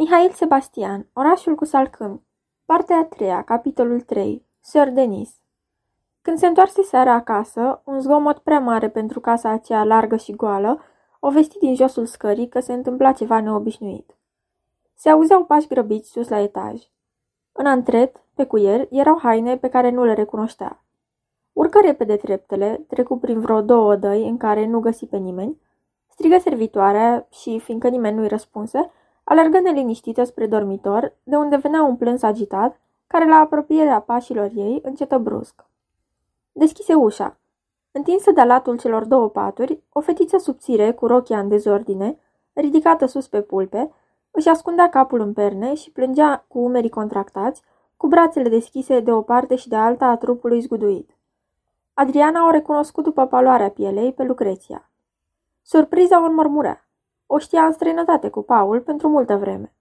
Mihail Sebastian, Orașul cu salcâmi Partea a treia, capitolul 3 Sir Denis Când se întoarse seara acasă, un zgomot prea mare pentru casa aceea largă și goală o vesti din josul scării că se întâmpla ceva neobișnuit. Se auzeau pași grăbiți sus la etaj. În antret, pe cuier, erau haine pe care nu le recunoștea. Urcă repede treptele, trecu prin vreo două dăi în care nu găsi pe nimeni, strigă servitoarea și, fiindcă nimeni nu-i răspunse, alergă neliniștită spre dormitor, de unde venea un plâns agitat, care la apropierea pașilor ei încetă brusc. Deschise ușa. Întinsă de latul celor două paturi, o fetiță subțire cu rochia în dezordine, ridicată sus pe pulpe, își ascundea capul în perne și plângea cu umerii contractați, cu brațele deschise de o parte și de alta a trupului zguduit. Adriana o recunoscut după paloarea pielei pe Lucreția. Surpriza o înmărmurea. O știa în străinătate cu Paul pentru multă vreme.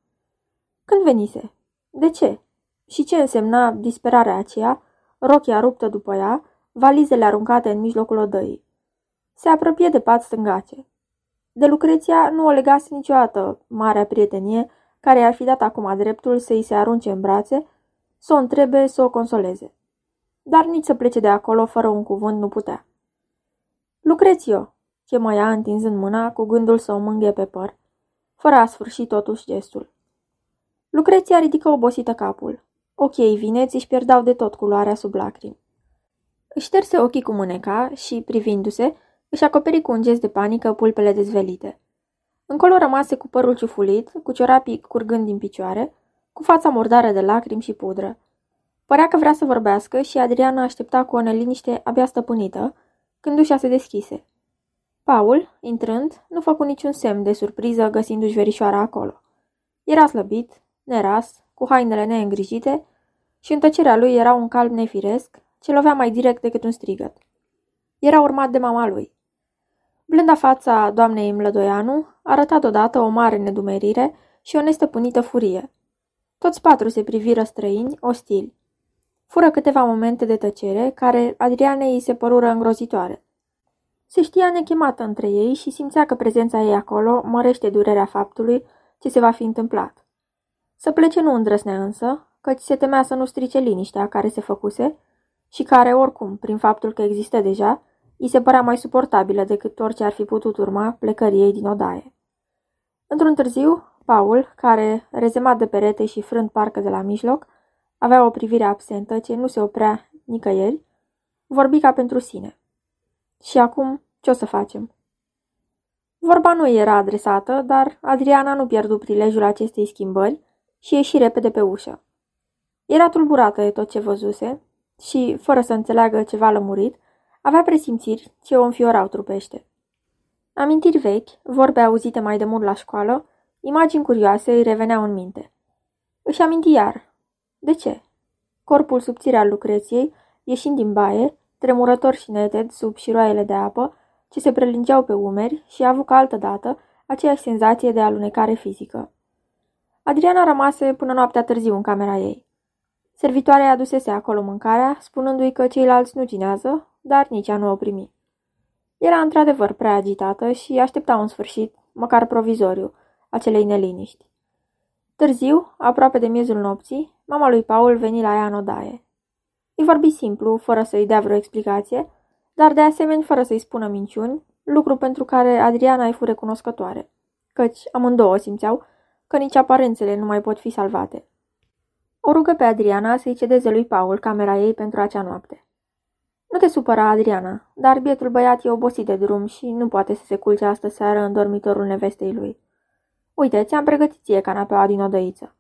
Când venise? De ce? Și ce însemna disperarea aceea, rochia ruptă după ea, valizele aruncate în mijlocul odăii? Se apropie de pat stângace. De Lucreția nu o legase niciodată marea prietenie care ar fi dat acum dreptul să-i se arunce în brațe, să o întrebe, să o consoleze. Dar nici să plece de acolo fără un cuvânt nu putea. Lucrețio, chemă ea întinzând mâna cu gândul să o mânghe pe păr, fără a sfârși totuși gestul. Lucreția ridică obosită capul. Ochii ei vineți își pierdau de tot culoarea sub lacrimi. Își șterse ochii cu mâneca și, privindu-se, își acoperi cu un gest de panică pulpele dezvelite. Încolo rămase cu părul ciufulit, cu ciorapii curgând din picioare, cu fața murdară de lacrimi și pudră. Părea că vrea să vorbească și Adriana aștepta cu o neliniște abia stăpânită, când ușa se deschise. Paul, intrând, nu făcu niciun semn de surpriză găsindu-și verișoara acolo. Era slăbit, neras, cu hainele neîngrijite și în tăcerea lui era un calm nefiresc ce lovea mai direct decât un strigăt. Era urmat de mama lui. Blânda fața doamnei Mlădoianu arăta deodată o mare nedumerire și o nestăpânită furie. Toți patru se priviră străini, ostili. Fură câteva momente de tăcere, care Adrianei îi se părură îngrozitoare. Se știa nechemată între ei și simțea că prezența ei acolo mărește durerea faptului ce se va fi întâmplat. Să plece nu îndrăsnea însă, căci se temea să nu strice liniștea care se făcuse și care, oricum, prin faptul că există deja, îi se părea mai suportabilă decât orice ar fi putut urma plecării ei din odaie. Într-un târziu, Paul, care, rezemat de perete și frânt parcă de la mijloc, avea o privire absentă ce nu se oprea nicăieri, vorbi ca pentru sine. Și acum, ce o să facem? Vorba nu era adresată, dar Adriana nu pierdu prilejul acestei schimbări și ieși repede pe ușă. Era tulburată de tot ce văzuse și, fără să înțeleagă ceva lămurit, avea presimțiri ce o înfiorau trupește. Amintiri vechi, vorbe auzite mai de mult la școală, imagini curioase îi reveneau în minte. Își aminti iar. De ce? Corpul subțire al Lucreției, ieșind din baie, tremurător și neted sub șiroaiele de apă, ce se prelingeau pe umeri și a avut ca altă dată aceeași senzație de alunecare fizică. Adriana rămase până noaptea târziu în camera ei. Servitoarea adusese acolo mâncarea, spunându-i că ceilalți nu cinează, dar nici ea nu o primi. Era într-adevăr prea agitată și aștepta un sfârșit, măcar provizoriu, acelei neliniști. Târziu, aproape de miezul nopții, mama lui Paul veni la ea în odaie. Îi vorbi simplu, fără să-i dea vreo explicație, dar de asemenea fără să-i spună minciuni, lucru pentru care Adriana îi fu recunoscătoare, căci amândouă simțeau că nici aparențele nu mai pot fi salvate. O rugă pe Adriana să-i cedeze lui Paul camera ei pentru acea noapte. Nu te supăra, Adriana, dar bietul băiat e obosit de drum și nu poate să se culce astă seară în dormitorul nevestei lui. Uite, ți-am pregătit ție canapeaua din odăiță.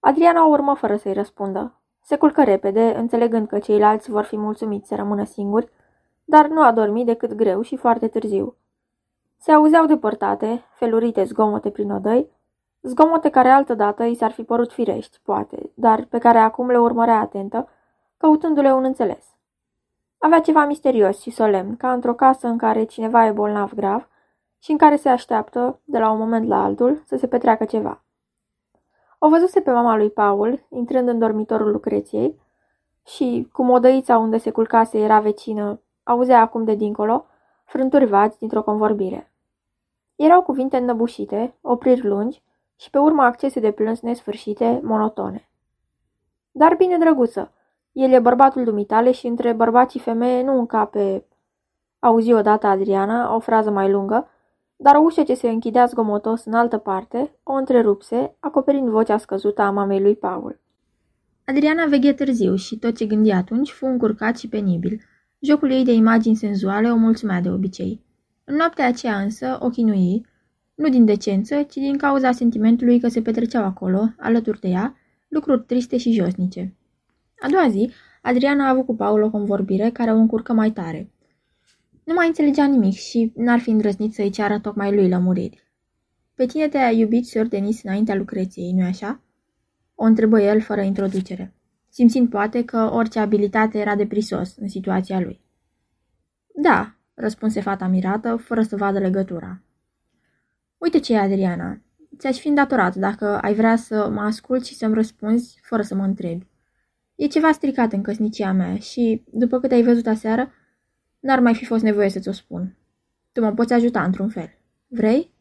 Adriana o urmă fără să-i răspundă. Se culcă repede, înțelegând că ceilalți vor fi mulțumiți să rămână singuri, dar nu a dormit decât greu și foarte târziu. Se auzeau depărtate, felurite zgomote prin odăi, zgomote care altădată i s-ar fi părut firești, poate, dar pe care acum le urmărea atentă, căutându-le un înțeles. Avea ceva misterios și solemn, ca într-o casă în care cineva e bolnav grav și în care se așteaptă, de la un moment la altul, să se petreacă ceva. O văzuse pe mama lui Paul, intrând în dormitorul Lucreției, și, cum odăița unde se culcase era vecină, auzea acum de dincolo, frânturi vagi dintr-o convorbire. Erau cuvinte înnăbușite, opriri lungi, și pe urmă accese de plâns nesfârșite, monotone. Dar bine, drăguță, el e bărbatul dumitale și între bărbați și femeie nu încape... Auzi odată Adriana, o frază mai lungă, dar o ușă ce se închidea zgomotos în altă parte o întrerupse, acoperind vocea scăzută a mamei lui Paul. Adriana veghe târziu și tot ce gândea atunci fu încurcat și penibil. Jocul ei de imagini senzuale o mulțumea de obicei. În noaptea aceea însă o chinui, nu din decență, ci din cauza sentimentului că se petreceau acolo, alături de ea, lucruri triste și josnice. A doua zi, Adriana a avut cu Paul o convorbire care o încurcă mai tare. Nu mai înțelegea nimic și n-ar fi îndrăznit să-i ceară tocmai lui lămuriri. Pe tine te-a iubit Sir Denis înaintea lucreției, nu-i așa? O întrebă el fără introducere, simțind poate că orice abilitate era de prisos în situația lui. Da, răspunse fata mirată, fără să vadă legătura. Uite ce e, Adriana. Ți-aș fi îndatorat dacă ai vrea să mă asculți și să-mi răspunzi fără să mă întrebi. E ceva stricat în căsnicia mea și, după cât ai văzut aseară, n-ar mai fi fost nevoie să ți-o spun. Tu mă poți ajuta într-un fel. Vrei?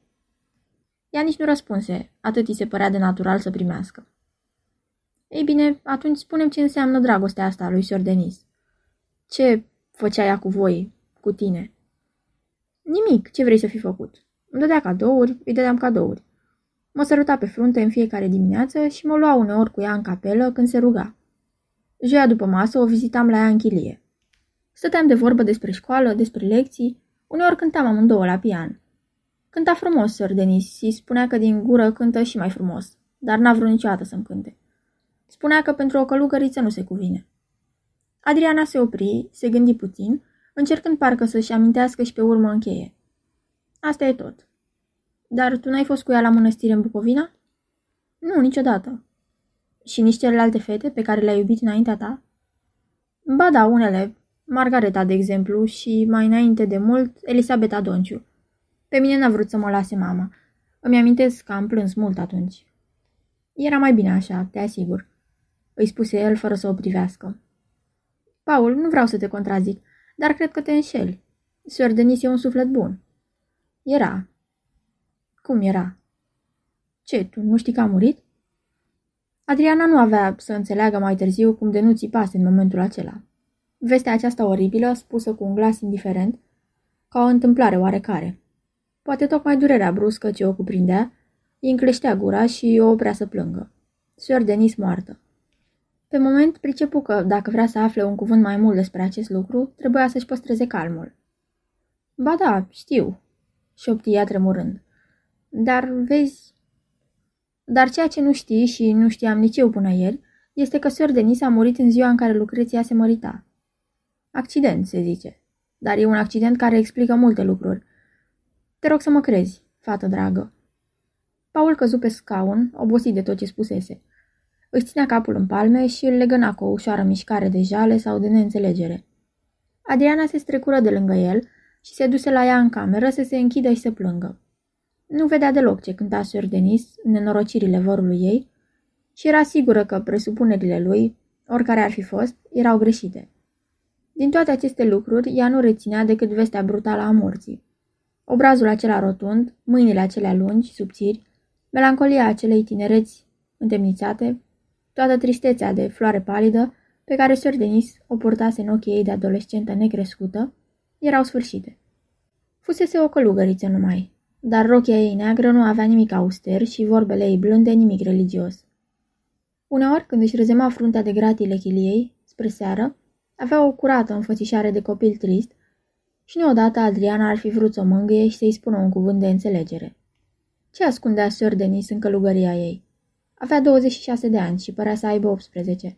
Ea nici nu răspunse, atât îi se părea de natural să primească. Ei bine, atunci spunem ce înseamnă dragostea asta lui Sir Denis. Ce făcea ea cu voi, cu tine? Nimic, ce vrei să fi făcut? Îmi dădea cadouri, îi dădeam cadouri. Mă săruta pe frunte în fiecare dimineață și mă lua uneori cu ea în capelă când se ruga. Joia după masă o vizitam la ea în chilie. Stăteam de vorbă despre școală, despre lecții, uneori cântam amândouă la pian. Cânta frumos, Sir Denis, și spunea că din gură cântă și mai frumos, dar n-a vrut niciodată să-mi cânte. Spunea că pentru o călugăriță nu se cuvine. Adriana se opri, se gândi puțin, încercând parcă să-și amintească și pe urmă încheie. Asta e tot. Dar tu n-ai fost cu ea la mănăstire în Bucovina? Nu, niciodată. Și nici celelalte fete pe care le-ai iubit înaintea ta? Ba da, unele. Margareta, de exemplu, și mai înainte de mult, Elisabeta Donciu. Pe mine n-a vrut să mă lase mama. Îmi amintesc că am plâns mult atunci. Era mai bine așa, te asigur. Îi spuse el fără să o privească. Paul, nu vreau să te contrazic, dar cred că te înșeli. Sir Denis e un suflet bun. Era. Cum era? Ce, tu nu știi că a murit? Adriana nu avea să înțeleagă mai târziu cum de nu țipase în momentul acela. Vestea aceasta oribilă, spusă cu un glas indiferent, ca o întâmplare oarecare. Poate tocmai durerea bruscă ce o cuprindea, îi încleștea gura și o oprea să plângă. Sir Denis moartă. Pe moment pricepu că, dacă vrea să afle un cuvânt mai mult despre acest lucru, trebuia să-și păstreze calmul. Ba da, știu, șoptia tremurând. Dar, vezi... Dar ceea ce nu știi și nu știam nici eu până ieri, este că Sir Denis a murit în ziua în care Lucreția se mărita. Accident, se zice. Dar e un accident care explică multe lucruri. Te rog să mă crezi, fată dragă. Paul căzu pe scaun, obosit de tot ce spusese. Își ținea capul în palme și îl legăna cu o ușoară mișcare de jale sau de neînțelegere. Adriana se strecură de lângă el și se duse la ea în cameră să se închidă și să plângă. Nu vedea deloc ce cânta Sir Denis în nenorocirile vorului ei și era sigură că presupunerile lui, oricare ar fi fost, erau greșite. Din toate aceste lucruri, ea nu reținea decât vestea brutală a morții. Obrazul acela rotund, mâinile acelea lungi, subțiri, melancolia acelei tinereți întemnițate, toată tristețea de floare palidă pe care Sir Denis o purtase în ochii ei de adolescentă necrescută, erau sfârșite. Fusese o călugăriță numai, dar rochia ei neagră nu avea nimic auster și vorbele ei blânde nimic religios. Uneori, când își rezema fruntea de gratile chiliei, spre seară, avea o curată înfățișare de copil trist și neodată Adriana ar fi vrut să o mângâie și să-i spună un cuvânt de înțelegere. Ce ascundea Sir Denis în călugăria ei? Avea 26 de ani și părea să aibă 18.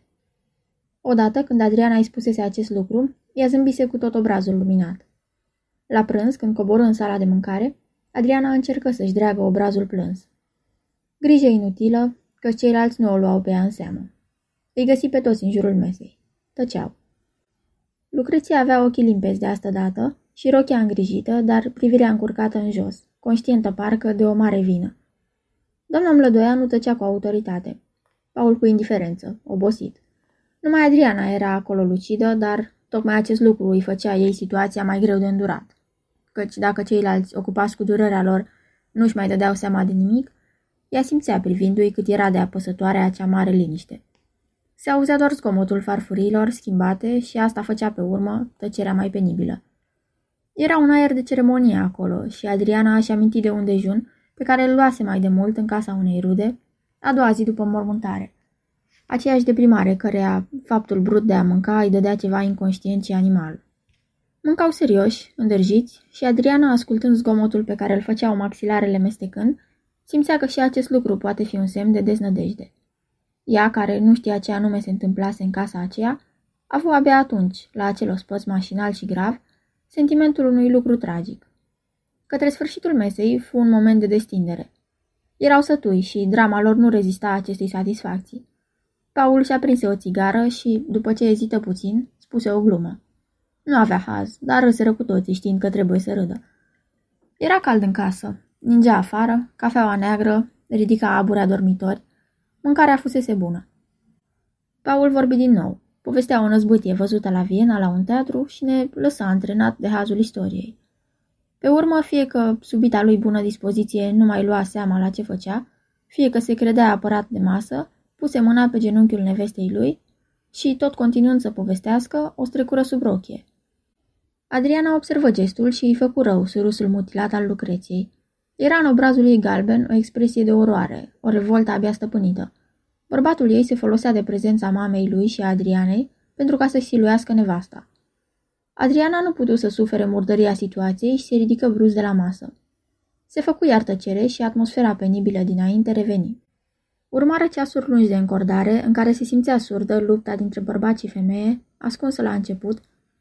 Odată, când Adriana îi spusese acest lucru, ea zâmbise cu tot obrazul luminat. La prânz, când coboră în sala de mâncare, Adriana încercă să-și dreagă obrazul plâns. Grijă inutilă, că ceilalți nu o luau pe ea în seamă. Îi găsi pe toți în jurul mesei. Tăceau. Lucreția avea ochii limpezi de asta dată și rochia îngrijită, dar privirea încurcată în jos, conștientă parcă de o mare vină. Doamna Mlădoia nu tăcea cu autoritate. Paul cu indiferență, obosit. Numai Adriana era acolo lucidă, dar tocmai acest lucru îi făcea ei situația mai greu de îndurat. Căci dacă ceilalți, ocupați cu durerea lor, nu-și mai dădeau seama de nimic, ea simțea privindu-i cât era de apăsătoare acea mare liniște. Se auzea doar zgomotul farfurilor schimbate și asta făcea pe urmă tăcerea mai penibilă. Era un aer de ceremonie acolo și Adriana a-și amintit de un dejun pe care îl luase mai de mult în casa unei rude, a doua zi după mormântare. Aceeași deprimare cărea faptul brut de a mânca îi dădea ceva inconștient și animal. Mâncau serioși, îndrăjiți și Adriana, ascultând zgomotul pe care îl făceau maxilarele mestecând, simțea că și acest lucru poate fi un semn de deznădejde. Ea, care nu știa ce anume se întâmplase în casa aceea, a avut abia atunci, la acel ospăț mașinal și grav, sentimentul unui lucru tragic. Către sfârșitul mesei fu un moment de destindere. Erau sătui și drama lor nu rezista acestei satisfacții. Paul și-a prins o țigară și, după ce ezită puțin, spuse o glumă. Nu avea haz, dar râseră cu toții știind că trebuie să râdă. Era cald în casă, ningea afară, cafeaua neagră, ridica aburea dormitori, mâncarea fusese bună. Paul vorbi din nou, povestea o năzbâtie văzută la Viena la un teatru și ne lăsa antrenat de hazul istoriei. Pe urmă, fie că subita lui bună dispoziție nu mai lua seama la ce făcea, fie că se credea apărat de masă, puse mâna pe genunchiul nevestei lui și, tot continuând să povestească, o strecură sub rochie. Adriana observă gestul și îi făcu rău surusul mutilat al Lucreției. Era în obrazul ei galben o expresie de oroare, o revoltă abia stăpânită. Bărbatul ei se folosea de prezența mamei lui și a Adrianei pentru ca să-și siluiască nevasta. Adriana nu putu să sufere murdăria situației și se ridică brusc de la masă. Se făcu iar tăcere și atmosfera penibilă dinainte reveni. Urmară ceasuri lungi de încordare, în care se simțea surdă lupta dintre bărbat și femeie, ascunsă la început,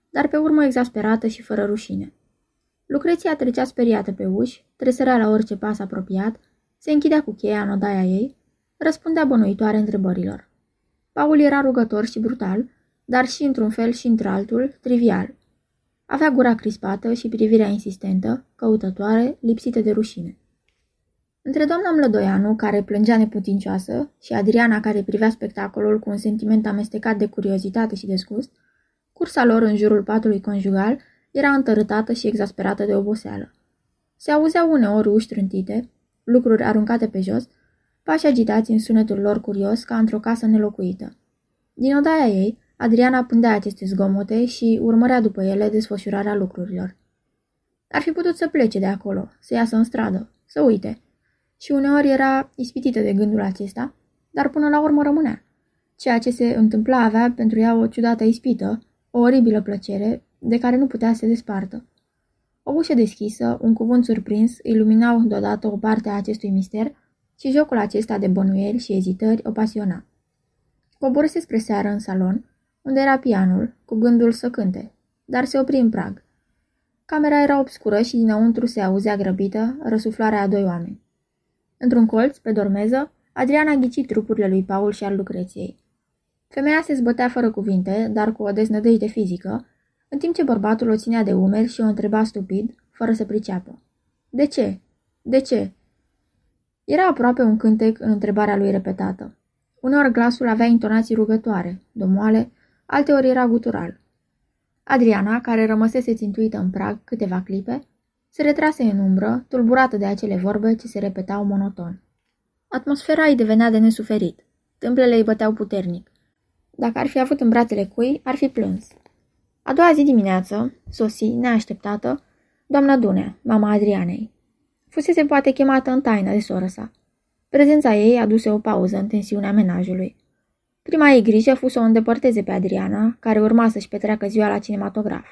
dar pe urmă exasperată și fără rușine. Lucreția trecea speriată pe uși, tresărea la orice pas apropiat, se închidea cu cheia în odaia ei, răspundea bănuitoare întrebărilor. Paul era rugător și brutal, dar și într-un fel și într-altul, trivial. Avea gura crispată și privirea insistentă, căutătoare, lipsită de rușine. Între doamna Mlădoianu, care plângea neputincioasă, și Adriana, care privea spectacolul cu un sentiment amestecat de curiozitate și desgust, cursa lor în jurul patului conjugal era întărâtată și exasperată de oboseală. Se auzeau uneori uși trântite, lucruri aruncate pe jos, pași agitați în sunetul lor curios ca într-o casă nelocuită. Din odaia ei, Adriana pândea aceste zgomote și urmărea după ele desfășurarea lucrurilor. Ar fi putut să plece de acolo, să iasă în stradă, să uite. Și uneori era ispitită de gândul acesta, dar până la urmă rămânea. Ceea ce se întâmpla avea pentru ea o ciudată ispită, o oribilă plăcere, de care nu putea să se despartă. O ușă deschisă, un cuvânt surprins, iluminau deodată o parte a acestui mister și jocul acesta de bănuieli și ezitări o pasiona. Coborâse spre seară în salon, unde era pianul, cu gândul să cânte, dar se opri în prag. Camera era obscură și dinăuntru se auzea grăbită răsuflarea a doi oameni. Într-un colț, pe dormeză, Adriana ghici trupurile lui Paul și al Lucreției. Femeia se zbătea fără cuvinte, dar cu o deznădejde fizică, în timp ce bărbatul o ținea de umeri și o întreba stupid, fără să priceapă. De ce? De ce? Era aproape un cântec în întrebarea lui repetată. Uneori glasul avea intonații rugătoare, domoale, alteori era gutural. Adriana, care rămăsese țintuită în prag câteva clipe, se retrase în umbră, tulburată de acele vorbe ce se repetau monoton. Atmosfera îi devenea de nesuferit. Tâmplele îi băteau puternic. Dacă ar fi avut în brațele cui, ar fi plâns. A doua zi dimineață, sosi, neașteptată, doamna Dunea, mama Adrianei. Fusese poate chemată în taină de soră sa. Prezența ei aduse o pauză în tensiunea menajului. Prima ei grijă fu să o îndepărteze pe Adriana, care urma să-și petreacă ziua la cinematograf.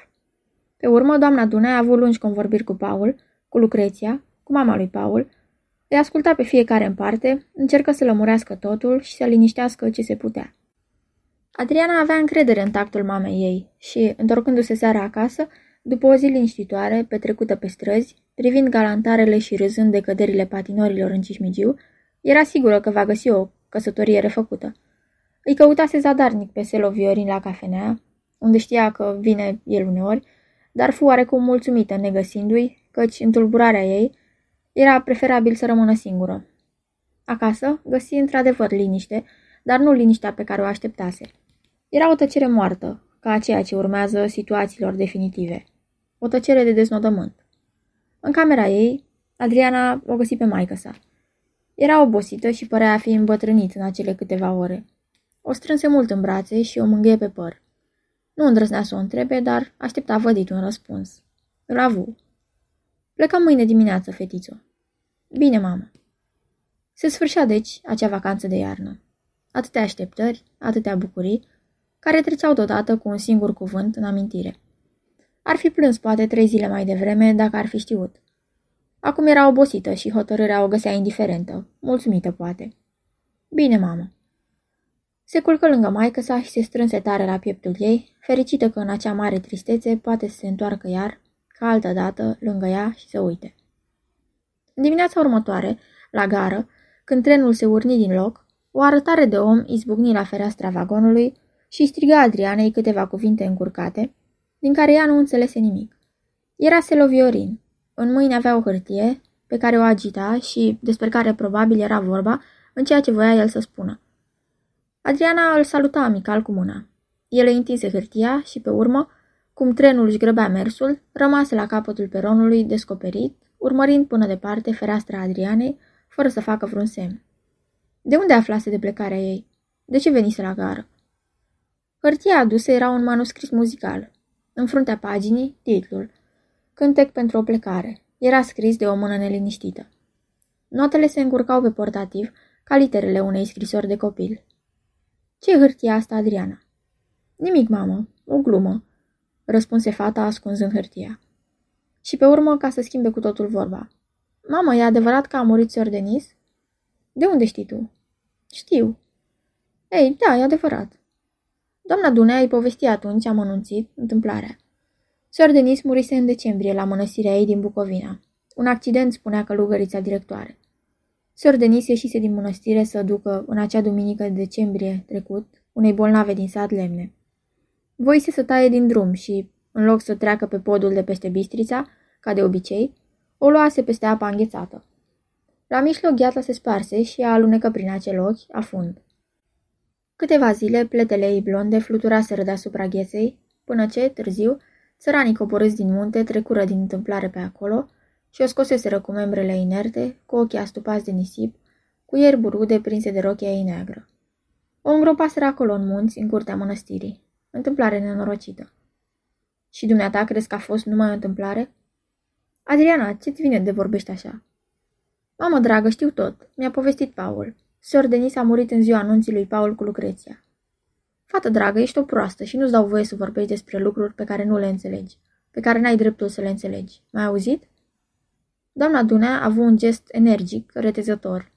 Pe urmă, doamna Dunea a avut lungi convorbiri cu Paul, cu Lucreția, cu mama lui Paul, îi asculta pe fiecare în parte, încercă să lămurească totul și să liniștească ce se putea. Adriana avea încredere în tactul mamei ei și, întorcându-se seara acasă, după o zi liniștitoare, petrecută pe străzi, privind galantarele și râzând de căderile patinorilor în Cismigiu, era sigură că va găsi o căsătorie refăcută. Îi căutase zadarnic pe Selo Viorin la cafenea, unde știa că vine el uneori, dar fu oarecum mulțumită negăsindu-i, căci în tulburarea ei era preferabil să rămână singură. Acasă găsi într-adevăr liniște, dar nu liniștea pe care o așteptase. Era o tăcere moartă, ca aceea ce urmează situațiilor definitive. O tăcere de deznodământ. În camera ei, Adriana o găsi pe maică sa. Era obosită și părea a fi îmbătrânit în acele câteva ore. O strânse mult în brațe și o mângâie pe păr. Nu îndrăznea să o întrebe, dar aștepta vădit un răspuns. Îl avu. Plecăm mâine dimineață, fetițo. Bine, mamă. Se sfârșea, deci, acea vacanță de iarnă. Atâtea așteptări, atâtea bucurii, care treceau deodată cu un singur cuvânt în amintire. Ar fi plâns poate trei zile mai devreme dacă ar fi știut. Acum era obosită și hotărârea o găsea indiferentă, mulțumită poate. Bine, mamă. Se culcă lângă maică sa și se strânse tare la pieptul ei, fericită că în acea mare tristețe poate să se întoarcă iar, ca altă dată, lângă ea și să uite. În dimineața următoare, la gară, când trenul se urni din loc, o arătare de om izbucni la fereastra vagonului și striga Adrianei câteva cuvinte încurcate, din care ea nu înțelese nimic. Era Seloviorin. În mâini avea o hârtie, pe care o agita și despre care probabil era vorba în ceea ce voia el să spună. Adriana îl saluta amical cu mâna. El îi întinse hârtia și, pe urmă, cum trenul își grăbea mersul, rămase la capătul peronului descoperit, urmărind până departe fereastra Adrianei, fără să facă vreun semn. De unde aflase de plecarea ei? De ce venise la gară? Hârtia adusă era un manuscris muzical. În fruntea paginii, titlul. Cântec pentru o plecare. Era scris de o mână neliniștită. Notele se încurcau pe portativ, ca literele unei scrisori de copil. Ce hârtia asta, Adriana? Nimic, mamă. O glumă, răspunse fata ascunzând hârtia. Și pe urmă, ca să schimbe cu totul vorba. Mamă, e adevărat că a murit Sir Denis? De unde știi tu? Știu. Ei, da, e adevărat. Doamna Dunea îi povesti atunci, amănunțit, întâmplarea. Sir Denis murise în decembrie la mănăstirea ei din Bucovina. Un accident spunea călugărița directoare. Sir Denis ieșise din mănăstire să ducă, în acea duminică de decembrie trecut, unei bolnave din sat lemne. Voise să taie din drum și, în loc să treacă pe podul de peste Bistrița, ca de obicei, o luase peste apa înghețată. La mijloc gheata se sparse și a alunecă prin acel ochi, afund. Câteva zile, pletele ei blonde fluturaseră deasupra gheței, până ce, târziu, țăranii coborâți din munte trecură din întâmplare pe acolo și o scoseseră cu membrele inerte, cu ochii astupați de nisip, cu ierburi rude prinse de rochia ei neagră. O îngropaseră acolo în munți, în curtea mănăstirii. Întâmplare nenorocită. Și dumneata crezi că a fost numai o întâmplare? Adriana, ce-ți vine de vorbești așa? Mamă dragă, știu tot. Mi-a povestit Paul. Sor Denis a murit în ziua anunții lui Paul cu Lucreția. Fată dragă, ești o proastă și nu-ți dau voie să vorbești despre lucruri pe care nu le înțelegi, pe care n-ai dreptul să le înțelegi. Mai auzit? Doamna Dunea a avut un gest energic, retezător.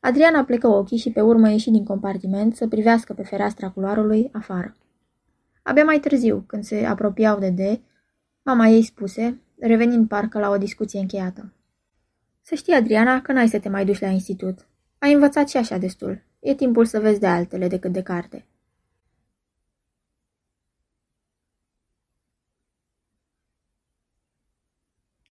Adriana plecă ochii și pe urmă ieși din compartiment să privească pe fereastra culoarului afară. Abia mai târziu, când se apropiau de D, mama ei spuse, revenind parcă la o discuție încheiată. Să știi, Adriana, că n-ai să te mai duci la institut. Ai învățat și așa destul. E timpul să vezi de altele decât de carte.